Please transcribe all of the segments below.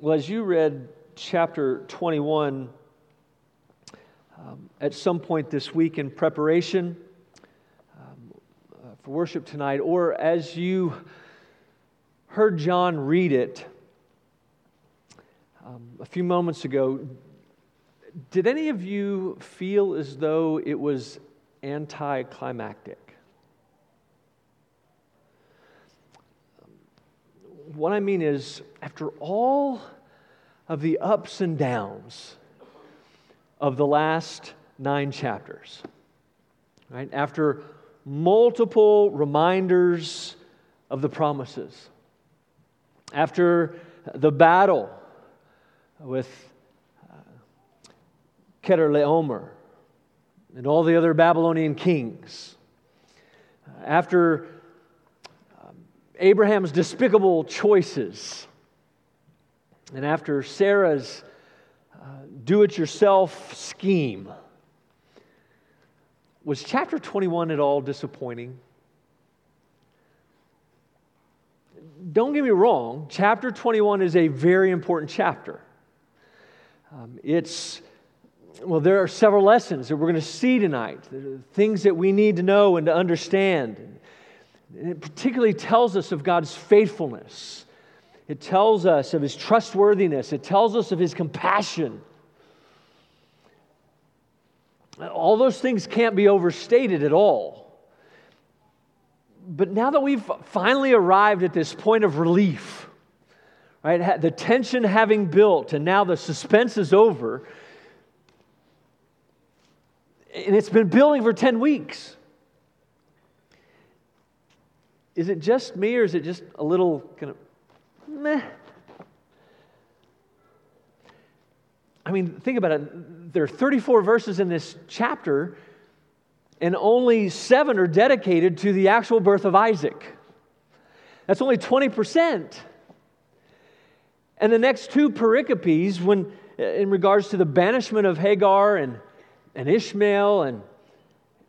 Well, as you read chapter 21 um, at some point this week in preparation um, uh, for worship tonight, or as you heard John read it um, a few moments ago, did any of you feel as though it was anticlimactic? What I mean is, after all of the ups and downs of the last nine chapters, right? After multiple reminders of the promises, after the battle with uh, Chedorlaomer and all the other Babylonian kings, after um, Abraham's despicable choices, and after Sarah's uh, do it yourself scheme, was chapter 21 at all disappointing? Don't get me wrong, chapter 21 is a very important chapter. Um, it's, well, there are several lessons that we're going to see tonight, things that we need to know and to understand. And it particularly tells us of God's faithfulness it tells us of his trustworthiness, it tells us of his compassion. All those things can't be overstated at all. But now that we've finally arrived at this point of relief, right, the tension having built and now the suspense is over, and it's been building for 10 weeks. Is it just me or is it just a little kind of meh. I mean, think about it. There are 34 verses in this chapter, and only seven are dedicated to the actual birth of Isaac. That's only 20%. And the next two pericopes, when uh, in regards to the banishment of Hagar and, and Ishmael and,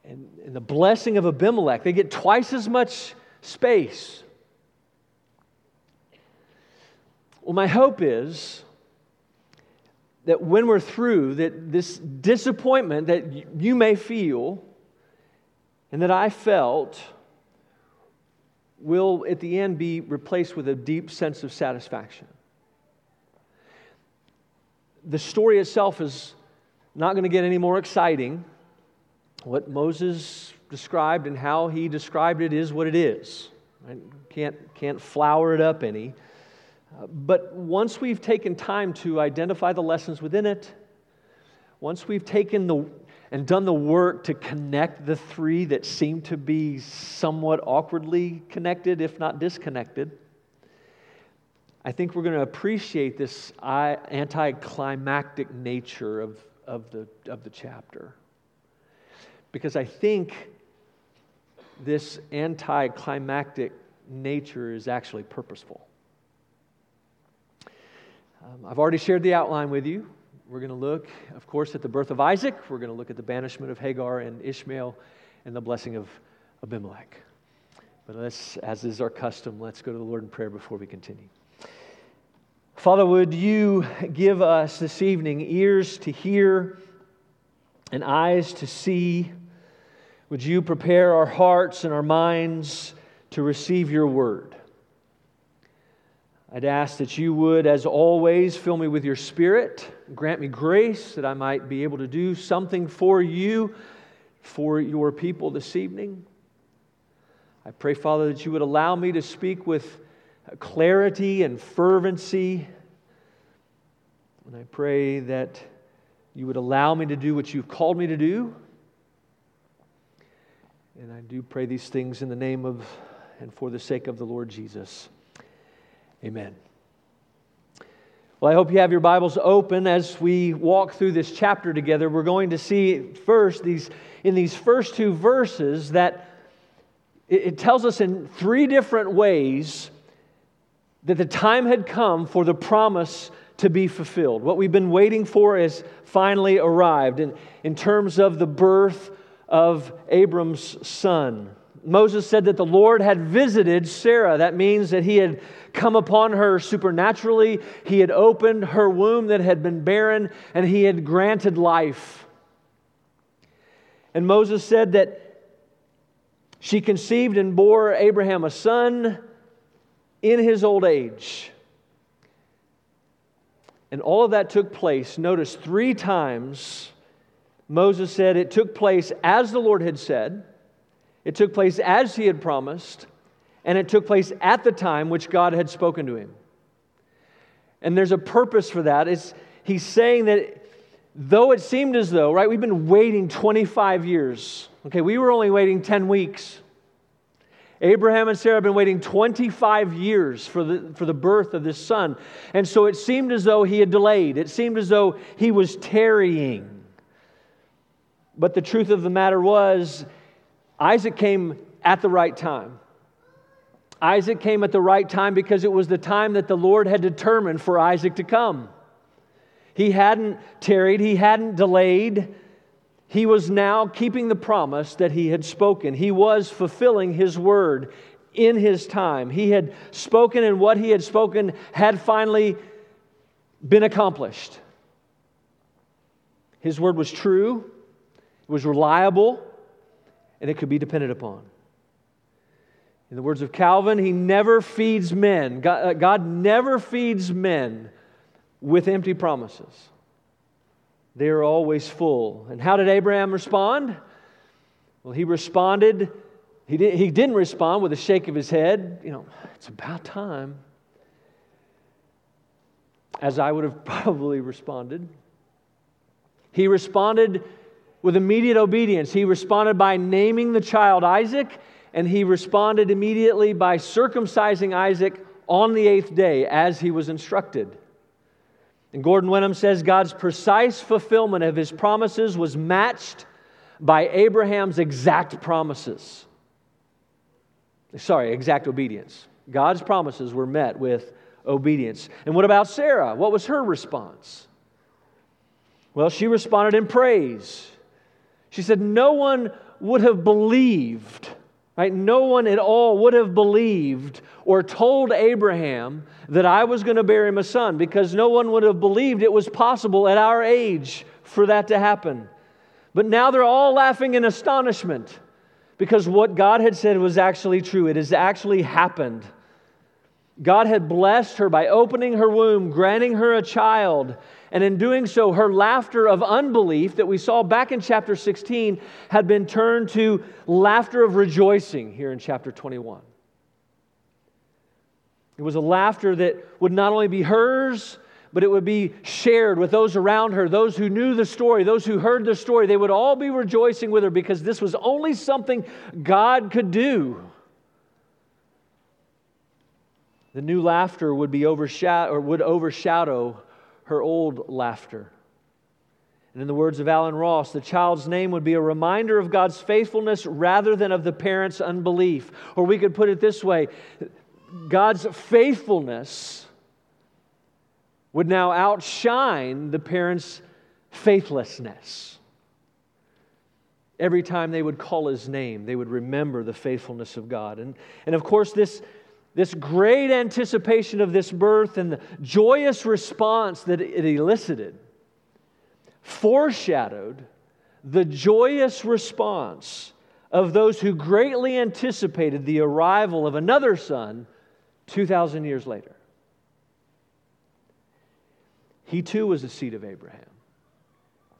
and, and the blessing of Abimelech, they get twice as much space. Well, my hope is that when we're through, that this disappointment that you may feel and that I felt will at the end be replaced with a deep sense of satisfaction. The story itself is not going to get any more exciting. What Moses described and how he described it is what it is. Right? Can't, can't flower it up any. But once we've taken time to identify the lessons within it, once we've taken the and done the work to connect the three that seem to be somewhat awkwardly connected, if not disconnected, I think we're going to appreciate this anticlimactic nature of, of, the, of the chapter. Because I think this anticlimactic nature is actually purposeful. Um, I've already shared the outline with you. We're going to look, of course, at the birth of Isaac. We're going to look at the banishment of Hagar and Ishmael and the blessing of Abimelech. But let's, as is our custom, let's go to the Lord in prayer before we continue. Father, would you give us this evening ears to hear and eyes to see? Would you prepare our hearts and our minds to receive your word? I'd ask that you would, as always, fill me with your spirit, grant me grace that I might be able to do something for you, for your people this evening. I pray, Father, that you would allow me to speak with clarity and fervency. And I pray that you would allow me to do what you've called me to do. And I do pray these things in the name of and for the sake of the Lord Jesus. Amen. Well, I hope you have your Bibles open as we walk through this chapter together. We're going to see first these in these first two verses that it, tells us in three different ways that the time had come for the promise to be fulfilled. What we've been waiting for has finally arrived in, in terms of the birth of Abram's son, Moses said that the Lord had visited Sarah. That means that he had come upon her supernaturally, he had opened her womb that had been barren, and he had granted life. And Moses said that she conceived and bore Abraham a son in his old age. And all of that took place, notice three times Moses said it took place as the Lord had said, it took place as he had promised, and it took place at the time which God had spoken to him. And there's a purpose for that. It's, he's saying that though it seemed as though, right, we've been waiting 25 years. Okay, we were only waiting 10 weeks. Abraham and Sarah have been waiting 25 years for the, for the birth of this son. And so it seemed as though he had delayed. It seemed as though he was tarrying. But the truth of the matter was, Isaac came at the right time. Isaac came at the right time because it was the time that the Lord had determined for Isaac to come. He hadn't tarried, he hadn't delayed. He was now keeping the promise that he had spoken. He was fulfilling his word in his time. He had spoken, and what he had spoken had finally been accomplished. His word was true, it was reliable, and it could be depended upon. In the words of Calvin, he never feeds men. God, uh, God never feeds men with empty promises. They are always full. And how did Abraham respond? Well, he responded, he, did, he didn't respond with a shake of his head, you know, it's about time, as I would have probably responded. He responded with immediate obedience. He responded by naming the child Isaac and he responded immediately by circumcising Isaac on the eighth day as he was instructed. And Gordon Wenham says God's precise fulfillment of his promises was matched by Abraham's exact promises. Sorry, exact obedience. God's promises were met with obedience. And what about Sarah? What was her response? Well, she responded in praise. She said, No one would have believed Right? No one at all would have believed or told Abraham that I was going to bear him a son because no one would have believed it was possible at our age for that to happen. But now they're all laughing in astonishment because what God had said was actually true. It has actually happened. God had blessed her by opening her womb, granting her a child, and in doing so, her laughter of unbelief that we saw back in chapter 16 had been turned to laughter of rejoicing here in chapter 21. It was a laughter that would not only be hers, but it would be shared with those around her, those who knew the story, those who heard the story. They would all be rejoicing with her because this was only something God could do. The new laughter would be overshadow or would overshadow her old laughter. And in the words of Alan Ross, the child's name would be a reminder of God's faithfulness rather than of the parent's unbelief. Or we could put it this way God's faithfulness would now outshine the parent's faithlessness. Every time they would call his name, they would remember the faithfulness of God. And, and of course, this this great anticipation of this birth and the joyous response that it elicited foreshadowed the joyous response of those who greatly anticipated the arrival of another son 2,000 years later. He too was a seed of Abraham.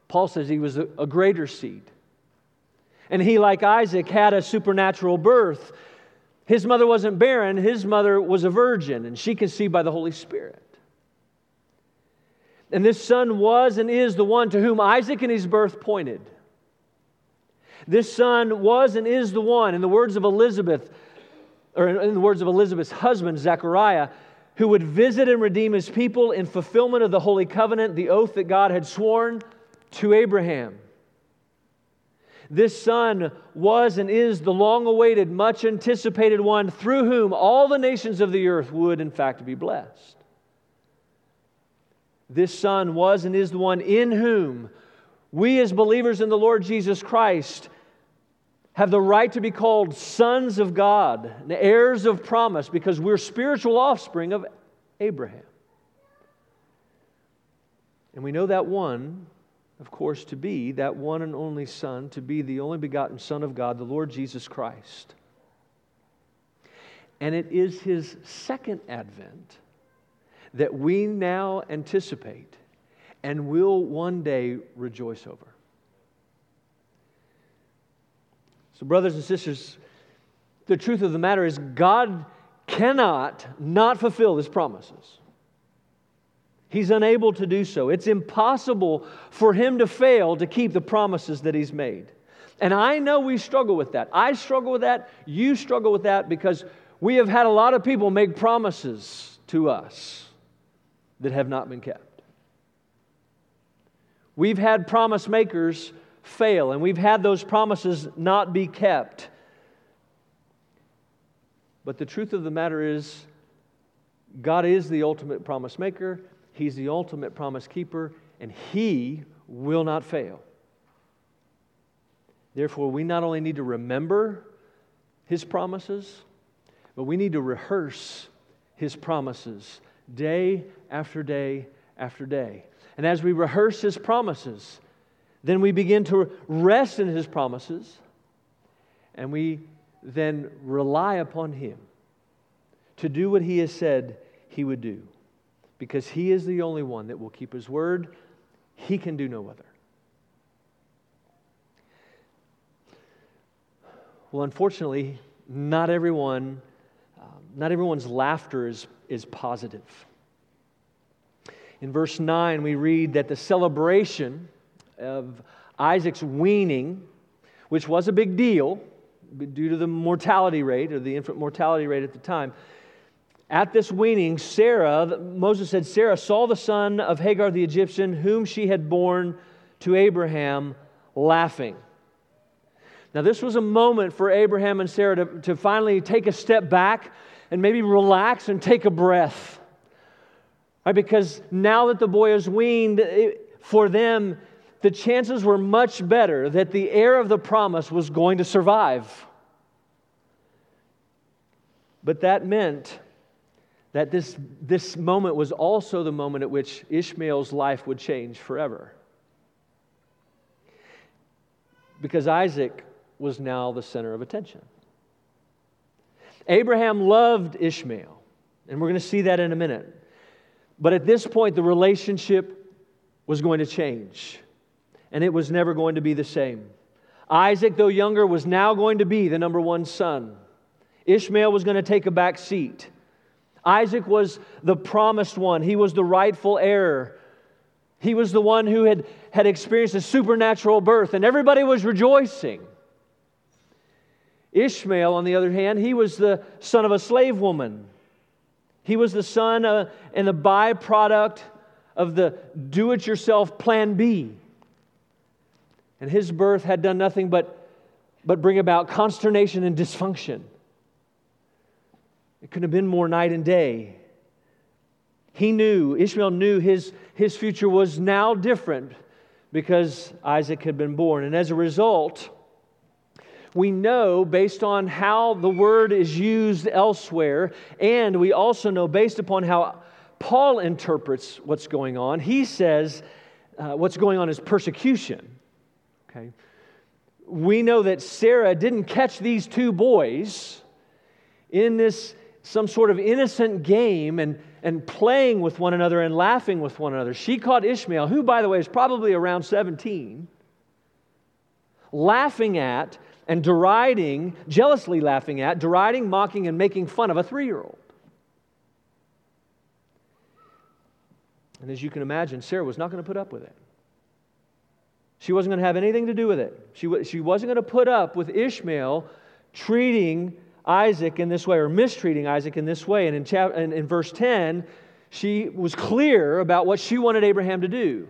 Paul says he was a, greater seed. And he, like Isaac, had a supernatural birth his mother wasn't barren, his mother was a virgin, and she conceived by the Holy Spirit. And this son was and is the one to whom Isaac in his birth pointed. This son was and is the one, in the words of Elizabeth, or in the words of Elizabeth's husband, Zechariah, who would visit and redeem his people in fulfillment of the holy covenant, the oath that God had sworn to Abraham. This Son was and is the long awaited, much anticipated one through whom all the nations of the earth would, in fact, be blessed. This Son was and is the one in whom we, as believers in the Lord Jesus Christ, have the right to be called sons of God, and heirs of promise, because we're spiritual offspring of Abraham. And we know that one, of course, to be that one and only Son, to be the only begotten Son of God, the Lord Jesus Christ. And it is his second advent that we now anticipate and will one day rejoice over. So, brothers and sisters, the truth of the matter is God cannot not fulfill his promises. He's unable to do so. It's impossible for him to fail to keep the promises that he's made. And I know we struggle with that. I struggle with that. You struggle with that because we have had a lot of people make promises to us that have not been kept. We've had promise makers fail, and we've had those promises not be kept. But the truth of the matter is, God is the ultimate promise maker, He's the ultimate promise keeper, and He will not fail. Therefore, we not only need to remember His promises, but we need to rehearse His promises day after day after day. And as we rehearse His promises, then we begin to rest in His promises, and we then rely upon Him to do what He has said He would do. Because He is the only one that will keep His word, He can do no other. Well, unfortunately, not everyone, um, not everyone's laughter is, is positive. In verse 9, we read that the celebration of Isaac's weaning, which was a big deal due to the mortality rate or the infant mortality rate at the time. At this weaning, Sarah, Moses said, Sarah saw the son of Hagar the Egyptian, whom she had borne to Abraham, laughing. Now, this was a moment for Abraham and Sarah to, to finally take a step back and maybe relax and take a breath. Right? Because now that the boy is weaned, it, for them, the chances were much better that the heir of the promise was going to survive. But that meant that this, this moment was also the moment at which Ishmael's life would change forever. Because Isaac was now the center of attention. Abraham loved Ishmael, and we're going to see that in a minute. But at this point, the relationship was going to change and it was never going to be the same. Isaac, though younger, was now going to be the number one son. Ishmael was going to take a back seat. Isaac was the promised one, he was the rightful heir. He was the one who had, had experienced a supernatural birth, and everybody was rejoicing. Ishmael, on the other hand, he was the son of a slave woman. He was the son uh, and the byproduct of the do it yourself plan B and his birth had done nothing but, but bring about consternation and dysfunction. It couldn't have been more night and day. He knew, Ishmael knew his, his future was now different because Isaac had been born. And as a result, we know based on how the word is used elsewhere, and we also know based upon how Paul interprets what's going on, he says uh, what's going on is persecution. Okay? We know that Sarah didn't catch these two boys in this some sort of innocent game and, and playing with one another and laughing with one another. She caught Ishmael, who, by the way, is probably around 17, laughing at and deriding, jealously laughing at, deriding, mocking, and making fun of a three year old. And as you can imagine, Sarah was not going to put up with it. She wasn't going to have anything to do with it. She, she wasn't going to put up with Ishmael treating Isaac in this way or mistreating Isaac in this way. And in, chap- in, in verse 10, she was clear about what she wanted Abraham to do.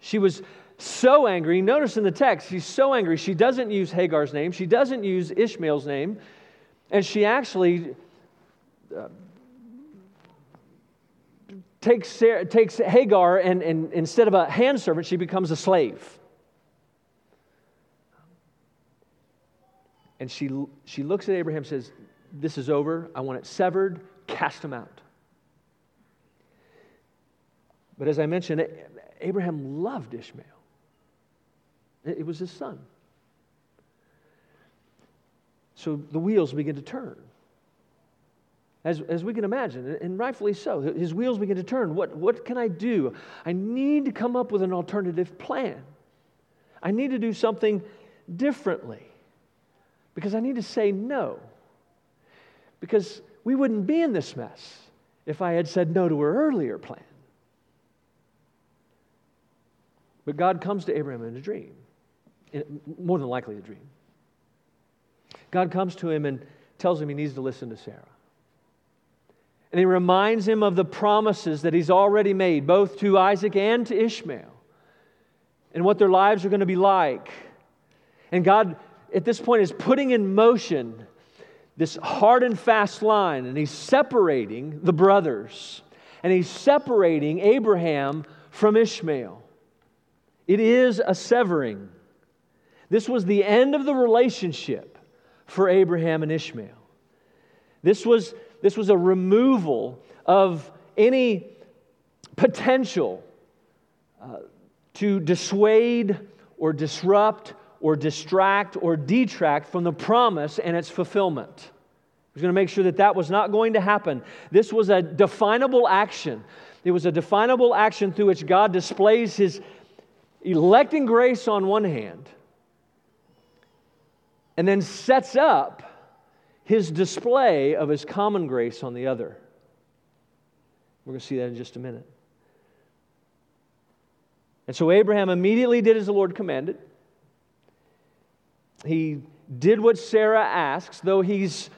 She was so angry. Notice in the text, she's so angry. She doesn't use Hagar's name, she doesn't use Ishmael's name, and she actually uh, takes, Sarah, takes Hagar and, and instead of a hand servant, she becomes a slave. And she, she looks at Abraham and says, This is over. I want it severed. Cast him out. But as I mentioned, Abraham loved Ishmael, it was his son. So the wheels begin to turn. As, as we can imagine, and rightfully so, his wheels begin to turn. What, what can I do? I need to come up with an alternative plan. I need to do something differently because I need to say no. Because we wouldn't be in this mess if I had said no to her earlier plan. But God comes to Abraham in a dream, more than likely a dream. God comes to him and tells him he needs to listen to Sarah. And he reminds him of the promises that he's already made, both to Isaac and to Ishmael, and what their lives are going to be like. And God, at this point, is putting in motion this hard and fast line, and he's separating the brothers, and he's separating Abraham from Ishmael. It is a severing. This was the end of the relationship for Abraham and Ishmael. This was, this was a removal of any potential uh, to dissuade or disrupt or distract or detract from the promise and its fulfillment. He was going to make sure that that was not going to happen. This was a definable action. It was a definable action through which God displays his electing grace on one hand and then sets up his display of his common grace on the other. We're going to see that in just a minute. And so Abraham immediately did as the Lord commanded. He did what Sarah asks, though he's,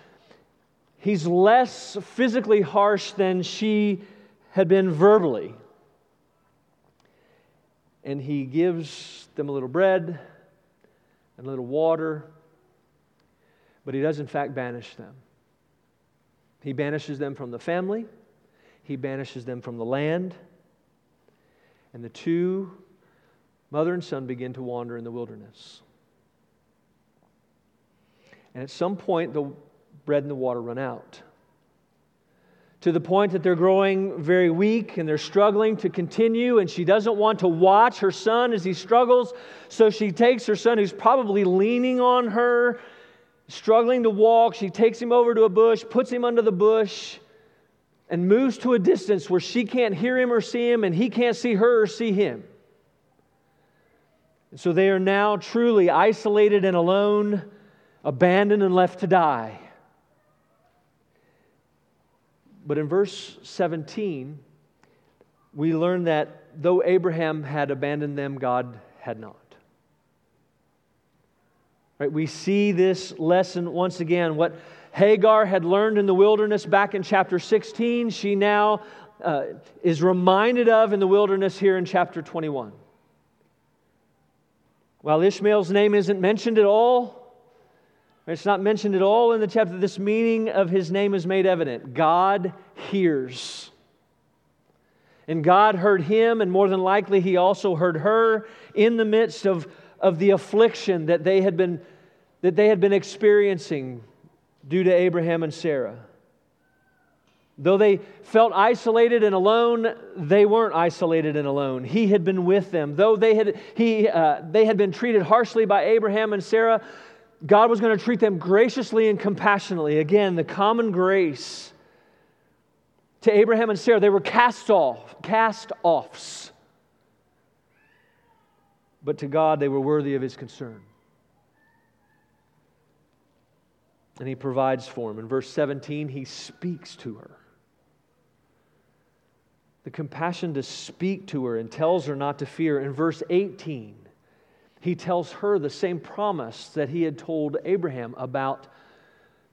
he's less physically harsh than she had been verbally and he gives them a little bread and a little water, but he does, in fact, banish them. He banishes them from the family, he banishes them from the land, and the two, mother and son, begin to wander in the wilderness. And at some point, the bread and the water run out to the point that they're growing very weak and they're struggling to continue. And she doesn't want to watch her son as he struggles. So she takes her son, who's probably leaning on her, struggling to walk. She takes him over to a bush, puts him under the bush, and moves to a distance where she can't hear him or see him, and he can't see her or see him. And so they are now truly isolated and alone, abandoned and left to die. But in verse 17, we learn that though Abraham had abandoned them, God had not. Right? We see this lesson once again. What Hagar had learned in the wilderness back in chapter 16, she now uh, is reminded of in the wilderness here in chapter 21. While Ishmael's name isn't mentioned at all, it's not mentioned at all in the chapter. This meaning of his name is made evident. God hears. And God heard him, and more than likely, he also heard her in the midst of, of the affliction that they, had been, that they had been experiencing due to Abraham and Sarah. Though they felt isolated and alone, they weren't isolated and alone. He had been with them. Though they had, he, uh, they had been treated harshly by Abraham and Sarah, God was going to treat them graciously and compassionately. Again, the common grace to Abraham and Sarah, they were cast off, cast offs. But to God, they were worthy of his concern. And he provides for them. In verse 17, he speaks to her. The compassion to speak to her and tells her not to fear. In verse 18, he tells her the same promise that he had told Abraham about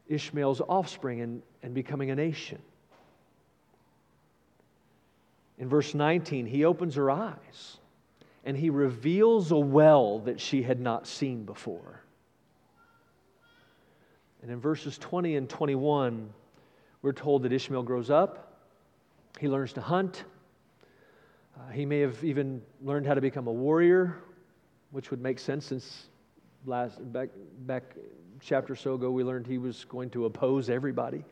Ishmael's offspring and, and becoming a nation. In verse 19, he opens her eyes and he reveals a well that she had not seen before. And in verses 20 and 21, we're told that Ishmael grows up, he learns to hunt. Uh, he may have even learned how to become a warrior which would make sense since last, back, back chapter or so ago, we learned he was going to oppose everybody.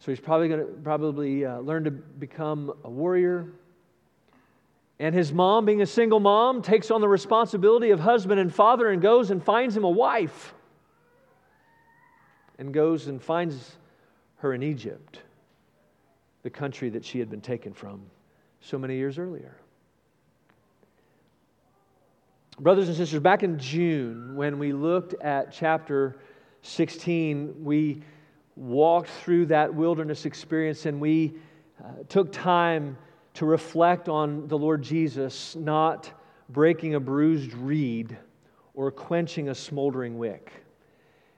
So he's probably going to probably uh, learn to become a warrior. And his mom, being a single mom, takes on the responsibility of husband and father and goes and finds him a wife. And goes and finds her in Egypt, the country that she had been taken from so many years earlier. Brothers and sisters, back in June, when we looked at chapter 16, we walked through that wilderness experience and we uh, took time to reflect on the Lord Jesus not breaking a bruised reed or quenching a smoldering wick.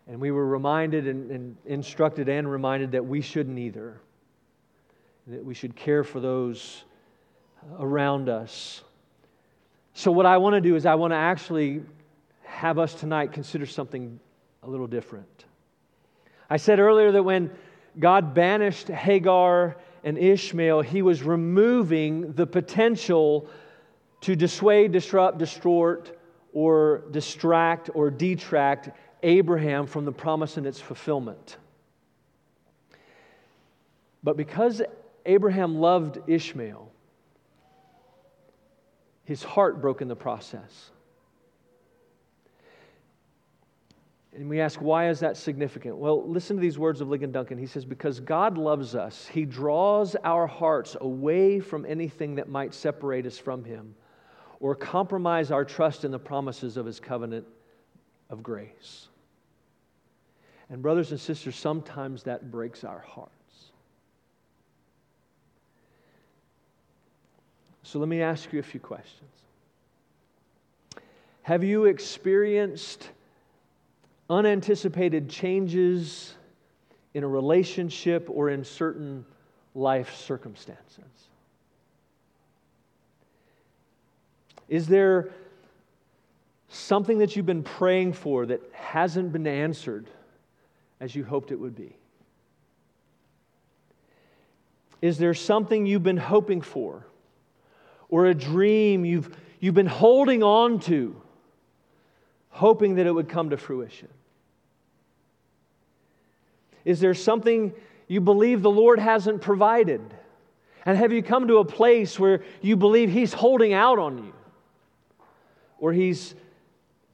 And we were reminded and, and instructed and reminded that we shouldn't either, that we should care for those around us so, what I want to do is, I want to actually have us tonight consider something a little different. I said earlier that when God banished Hagar and Ishmael, he was removing the potential to dissuade, disrupt, distort, or distract or detract Abraham from the promise and its fulfillment. But because Abraham loved Ishmael, his heart broke in the process. And we ask, why is that significant? Well, listen to these words of Ligon Duncan. He says, Because God loves us, He draws our hearts away from anything that might separate us from Him or compromise our trust in the promises of His covenant of grace. And, brothers and sisters, sometimes that breaks our heart. So let me ask you a few questions. Have you experienced unanticipated changes in a relationship or in certain life circumstances? Is there something that you've been praying for that hasn't been answered as you hoped it would be? Is there something you've been hoping for or a dream you've, you've been holding on to, hoping that it would come to fruition? Is there something you believe the Lord hasn't provided? And have you come to a place where you believe He's holding out on you? Or He's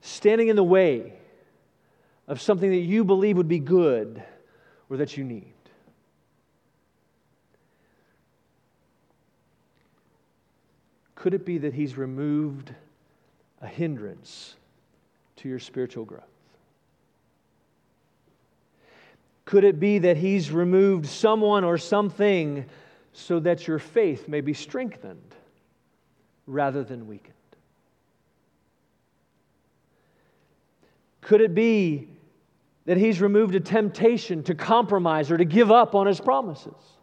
standing in the way of something that you believe would be good or that you need? Could it be that He's removed a hindrance to your spiritual growth? Could it be that He's removed someone or something so that your faith may be strengthened rather than weakened? Could it be that He's removed a temptation to compromise or to give up on His promises?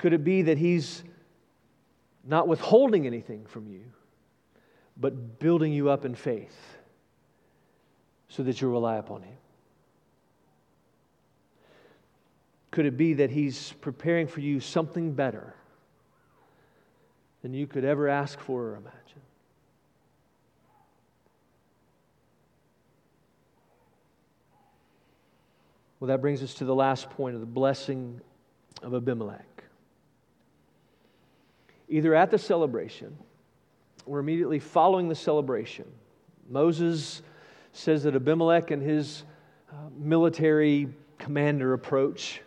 Could it be that He's not withholding anything from you, but building you up in faith so that you'll rely upon Him? Could it be that He's preparing for you something better than you could ever ask for or imagine? Well, that brings us to the last point of the blessing of Abimelech either at the celebration or immediately following the celebration. Moses says that Abimelech and his uh, military commander approach.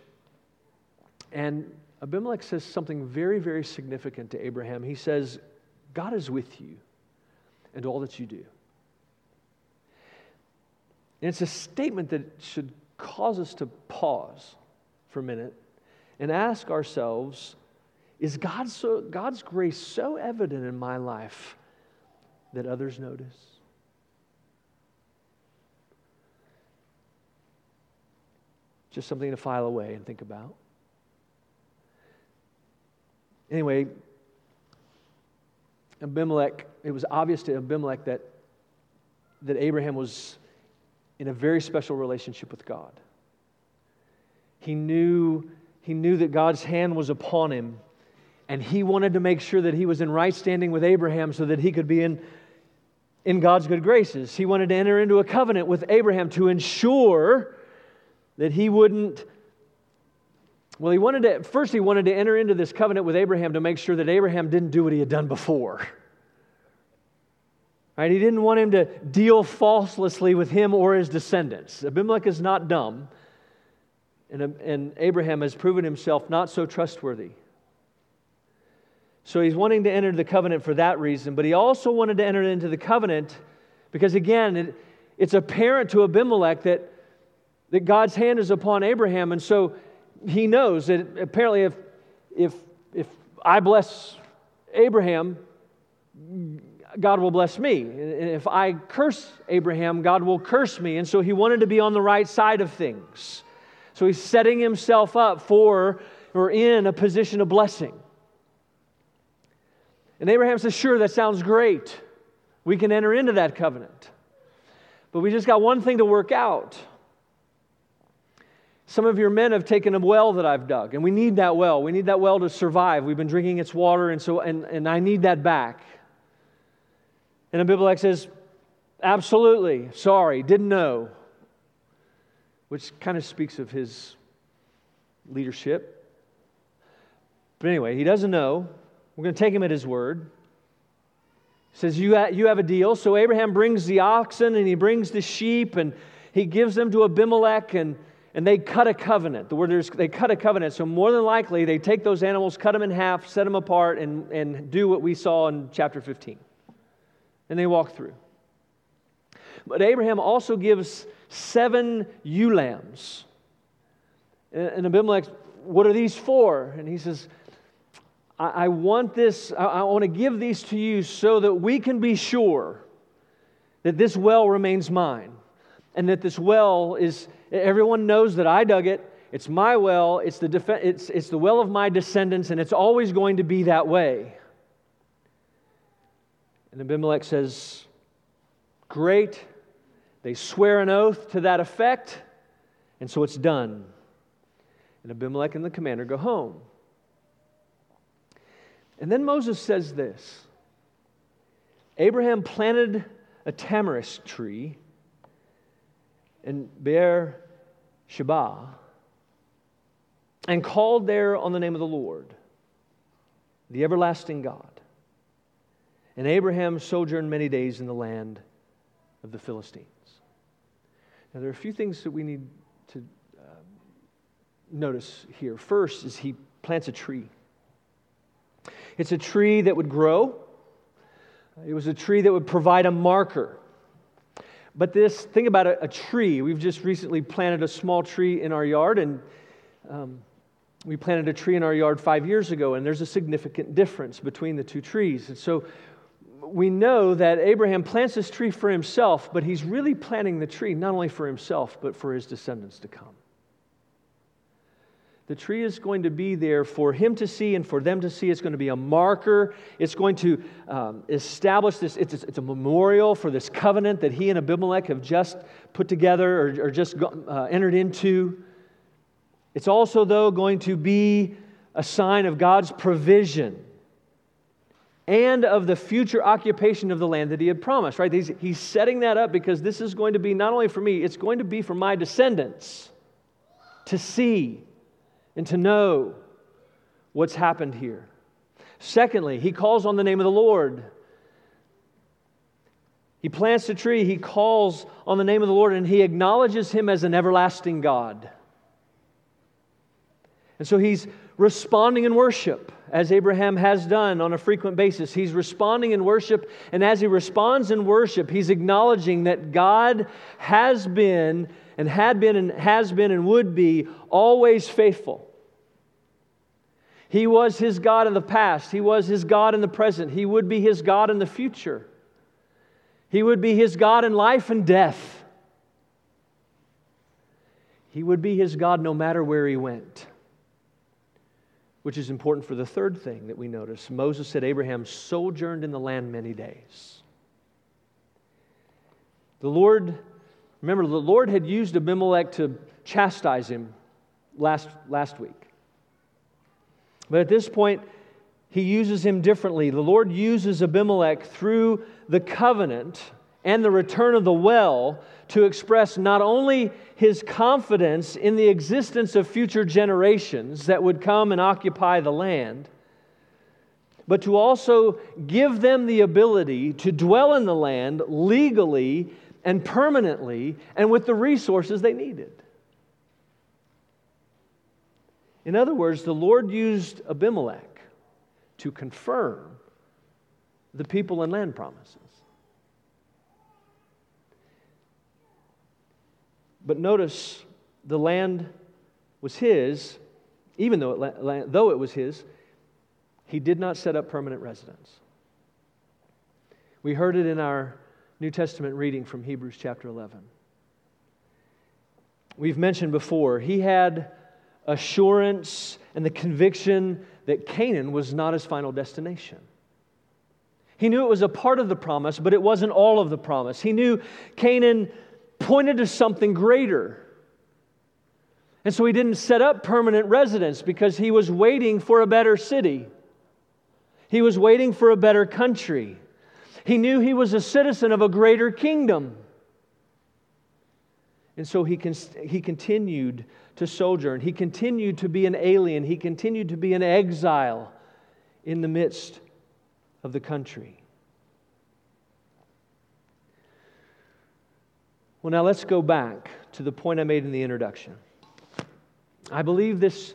And Abimelech says something very, very significant to Abraham. He says, God is with you and all that you do. And it's a statement that should cause us to pause for a minute and ask ourselves is God so, God's grace so evident in my life that others notice? Just something to file away and think about. Anyway, Abimelech, it was obvious to Abimelech that, that Abraham was in a very special relationship with God. He knew, he knew that God's hand was upon him and he wanted to make sure that he was in right standing with Abraham so that he could be in in God's good graces. He wanted to enter into a covenant with Abraham to ensure that he wouldn't. Well, he wanted to, first, he wanted to enter into this covenant with Abraham to make sure that Abraham didn't do what he had done before. Right? He didn't want him to deal falselessly with him or his descendants. Abimelech is not dumb, and, and Abraham has proven himself not so trustworthy. So he's wanting to enter the covenant for that reason, but he also wanted to enter into the covenant because, again, it, it's apparent to Abimelech that, that God's hand is upon Abraham. And so he knows that apparently, if, if, if I bless Abraham, God will bless me. And if I curse Abraham, God will curse me. And so he wanted to be on the right side of things. So he's setting himself up for or in a position of blessing. And Abraham says, Sure, that sounds great. We can enter into that covenant. But we just got one thing to work out. Some of your men have taken a well that I've dug, and we need that well. We need that well to survive. We've been drinking its water, and so and, and I need that back. And Abimelech says, Absolutely, sorry, didn't know. Which kind of speaks of his leadership. But anyway, he doesn't know. We're going to take him at his word. He says, you, you have a deal. So Abraham brings the oxen and he brings the sheep and he gives them to Abimelech and, and they cut a covenant. The word is they cut a covenant. So more than likely, they take those animals, cut them in half, set them apart, and, and do what we saw in chapter 15. And they walk through. But Abraham also gives seven ewe lambs. And Abimelech, what are these for? And he says, I, want this, I, I want to give these to you so that we can be sure that this well remains mine and that this well is, everyone knows that I dug it. It's my well, it's the, def- it's, it's the well of my descendants, and it's always going to be that way. And Abimelech says, Great. They swear an oath to that effect, and so it's done. And Abimelech and the commander go home. And then Moses says this Abraham planted a tamarisk tree in Beer Sheba and called there on the name of the Lord, the everlasting God. And Abraham sojourned many days in the land of the Philistines. Now, there are a few things that we need to uh, notice here. First is he plants a tree. It's a tree that would grow, it was a tree that would provide a marker. But this thing about a, a tree, we've just recently planted a small tree in our yard, and um, we planted a tree in our yard five years ago, and there's a significant difference between the two trees. And so we know that Abraham plants this tree for himself, but he's really planting the tree not only for himself, but for his descendants to come. The tree is going to be there for him to see and for them to see. It's going to be a marker. It's going to um, establish this, it's, it's, a memorial for this covenant that he and Abimelech have just put together or, or just uh, entered into. It's also, though, going to be a sign of God's provision and of the future occupation of the land that he had promised, right? He's, he's setting that up because this is going to be not only for me, it's going to be for my descendants to see and to know what's happened here. Secondly, he calls on the name of the Lord. He plants a tree, he calls on the name of the Lord, and he acknowledges him as an everlasting God. And so he's responding in worship, as Abraham has done on a frequent basis. He's responding in worship, and as he responds in worship, he's acknowledging that God has been and had been and has been and would be always faithful. He was his God in the past, he was his God in the present, he would be his God in the future. He would be his God in life and death. He would be his God no matter where he went. Which is important for the third thing that we notice. Moses said Abraham sojourned in the land many days. The Lord Remember, the Lord had used Abimelech to chastise him last, last week. But at this point, he uses him differently. The Lord uses Abimelech through the covenant and the return of the well to express not only his confidence in the existence of future generations that would come and occupy the land, but to also give them the ability to dwell in the land legally and permanently and with the resources they needed. In other words, the Lord used Abimelech to confirm the people and land promises. But notice the land was his, even though it, though it was his, he did not set up permanent residence. We heard it in our New Testament reading from Hebrews chapter 11. We've mentioned before, he had assurance and the conviction that Canaan was not his final destination. He knew it was a part of the promise, but it wasn't all of the promise. He knew Canaan pointed to something greater. And so he didn't set up permanent residence because he was waiting for a better city. He was waiting for a better country. He knew he was a citizen of a greater kingdom. And so he, con- he continued to sojourn. He continued to be an alien. He continued to be an exile in the midst of the country. Well, now let's go back to the point I made in the introduction. I believe this,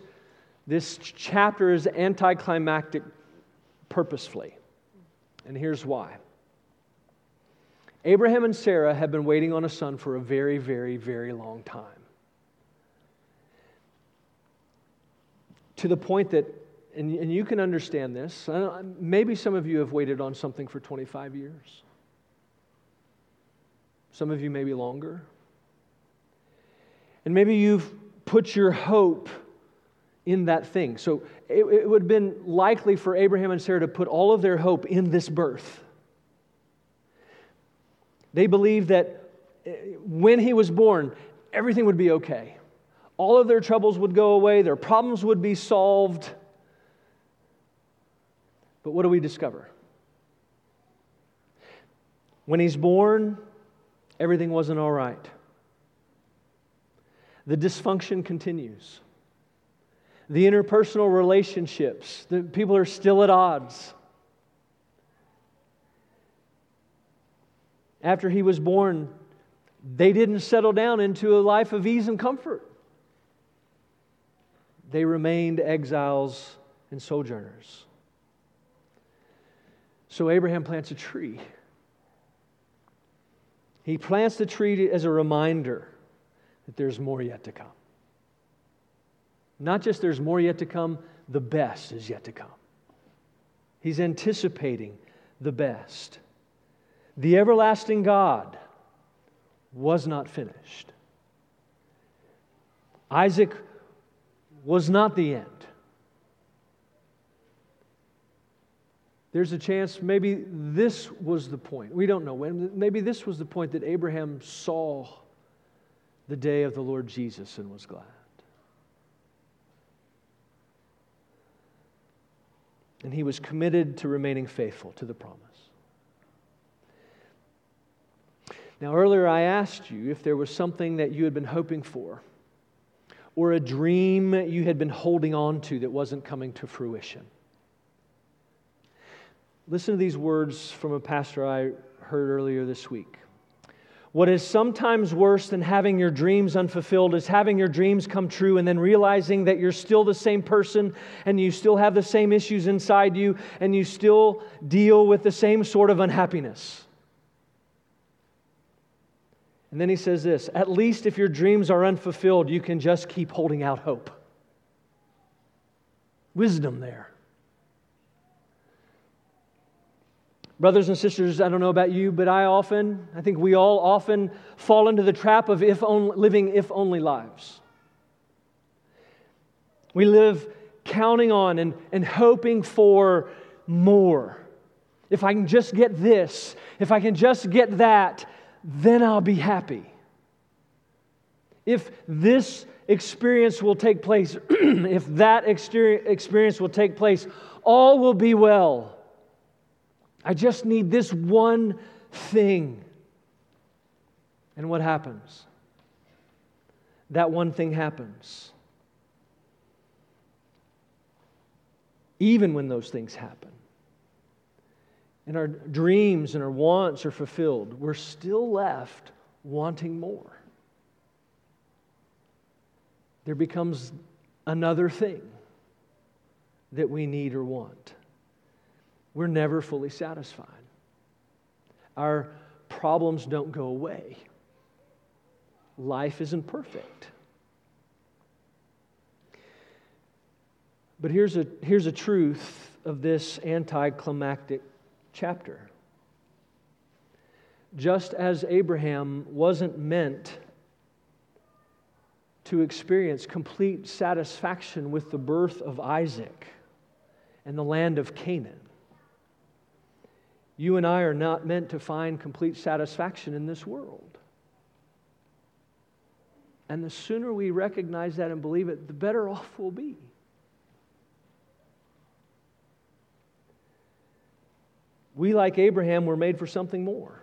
this chapter is anticlimactic purposefully. And here's why. Abraham and Sarah have been waiting on a son for a very, very, very long time. To the point that, and, and you can understand this, maybe some of you have waited on something for 25 years. Some of you maybe longer. And maybe you've put your hope in that thing. So it, it, would have been likely for Abraham and Sarah to put all of their hope in this birth. They believed that eh, when he was born, everything would be okay. All of their troubles would go away, their problems would be solved. But what do we discover? When he's born, everything wasn't all right. The dysfunction continues. The interpersonal relationships, the people are still at odds. After he was born, they didn't settle down into a life of ease and comfort. They remained exiles and sojourners. So Abraham plants a tree. He plants the tree as a reminder that there's more yet to come. Not just there's more yet to come, the best is yet to come. He's anticipating the best. The everlasting God was not finished. Isaac was not the end. There's a chance maybe this was the point. We don't know when. Maybe this was the point that Abraham saw the day of the Lord Jesus and was glad. And he was committed to remaining faithful to the promise. Now, earlier I asked you if there was something that you had been hoping for or a dream you had been holding on to that wasn't coming to fruition. Listen to these words from a pastor I heard earlier this week. What is sometimes worse than having your dreams unfulfilled is having your dreams come true and then realizing that you're still the same person and you still have the same issues inside you and you still deal with the same sort of unhappiness. And then he says this at least if your dreams are unfulfilled, you can just keep holding out hope. Wisdom there. Brothers and sisters, I don't know about you, but I often, I think we all often fall into the trap of if only, living if only lives. We live counting on and, and hoping for more. If I can just get this, if I can just get that, then I'll be happy. If this experience will take place, if that experience will take place, all will be well. I just need this one thing. And what happens? That one thing happens. Even when those things happen, and our dreams and our wants are fulfilled, we're still left wanting more. There becomes another thing that we need or want. We're never fully satisfied. Our problems don't go away. Life isn't perfect. But here's a, here's a truth of this anticlimactic chapter. Just as Abraham wasn't meant to experience complete satisfaction with the birth of Isaac and the land of Canaan, you and I are not meant to find complete satisfaction in this world. And the sooner we recognize that and believe it, the better off we'll be. We, like Abraham, were made for something more.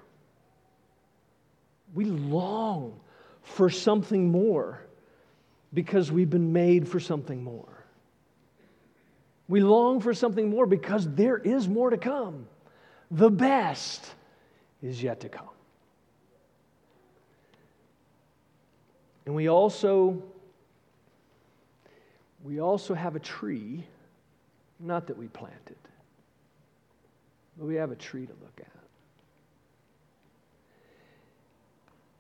We long for something more because we've been made for something more. We long for something more because there is more to come. The best is yet to come. And we also we also have a tree, not that we planted, but we have a tree to look at.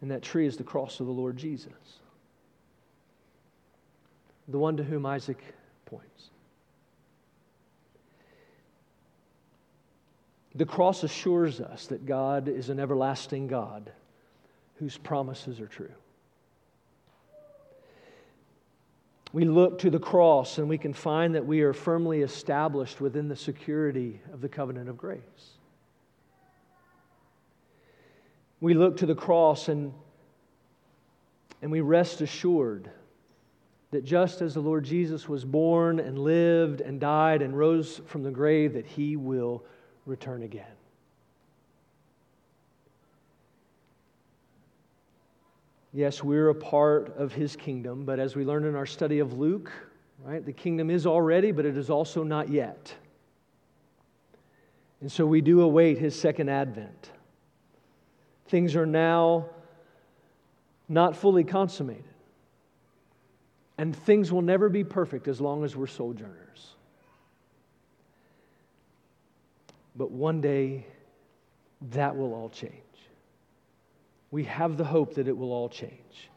And that tree is the cross of the Lord Jesus, the one to whom Isaac points. The cross assures us that God is an everlasting God whose promises are true. We look to the cross and we can find that we are firmly established within the security of the covenant of grace. We look to the cross and, and we rest assured that just as the Lord Jesus was born and lived and died and rose from the grave, that he will return again. Yes, we're a part of his kingdom, but as we learned in our study of Luke, right, the kingdom is already, but it is also not yet. And so we do await his second advent. Things are now not fully consummated. And things will never be perfect as long as we're sojourners. But one day, that will all change we have the hope that it will all change.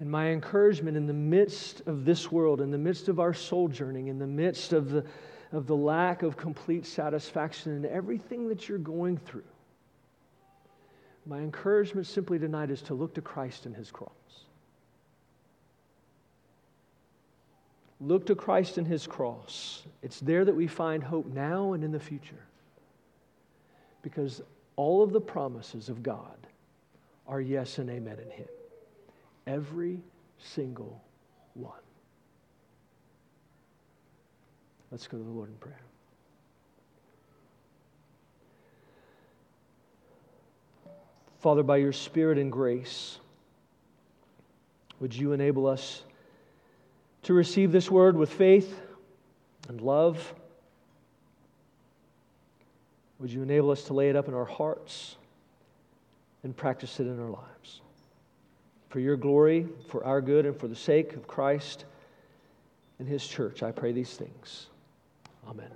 And my encouragement in the midst of this world, in the midst of our sojourning, in the midst of the, of the lack of complete satisfaction in everything that you're going through, my encouragement simply tonight is to look to Christ and his cross. Look to Christ and his cross. It's there that we find hope now and in the future. Because all of the promises of God are yes and amen in Him. Every single one. Let's go to the Lord in prayer. Father, by your Spirit and grace, would you enable us to receive this word with faith and love? Would you enable us to lay it up in our hearts? And practice it in our lives. For your glory, for our good, and for the sake of Christ and his church, I pray these things. Amen.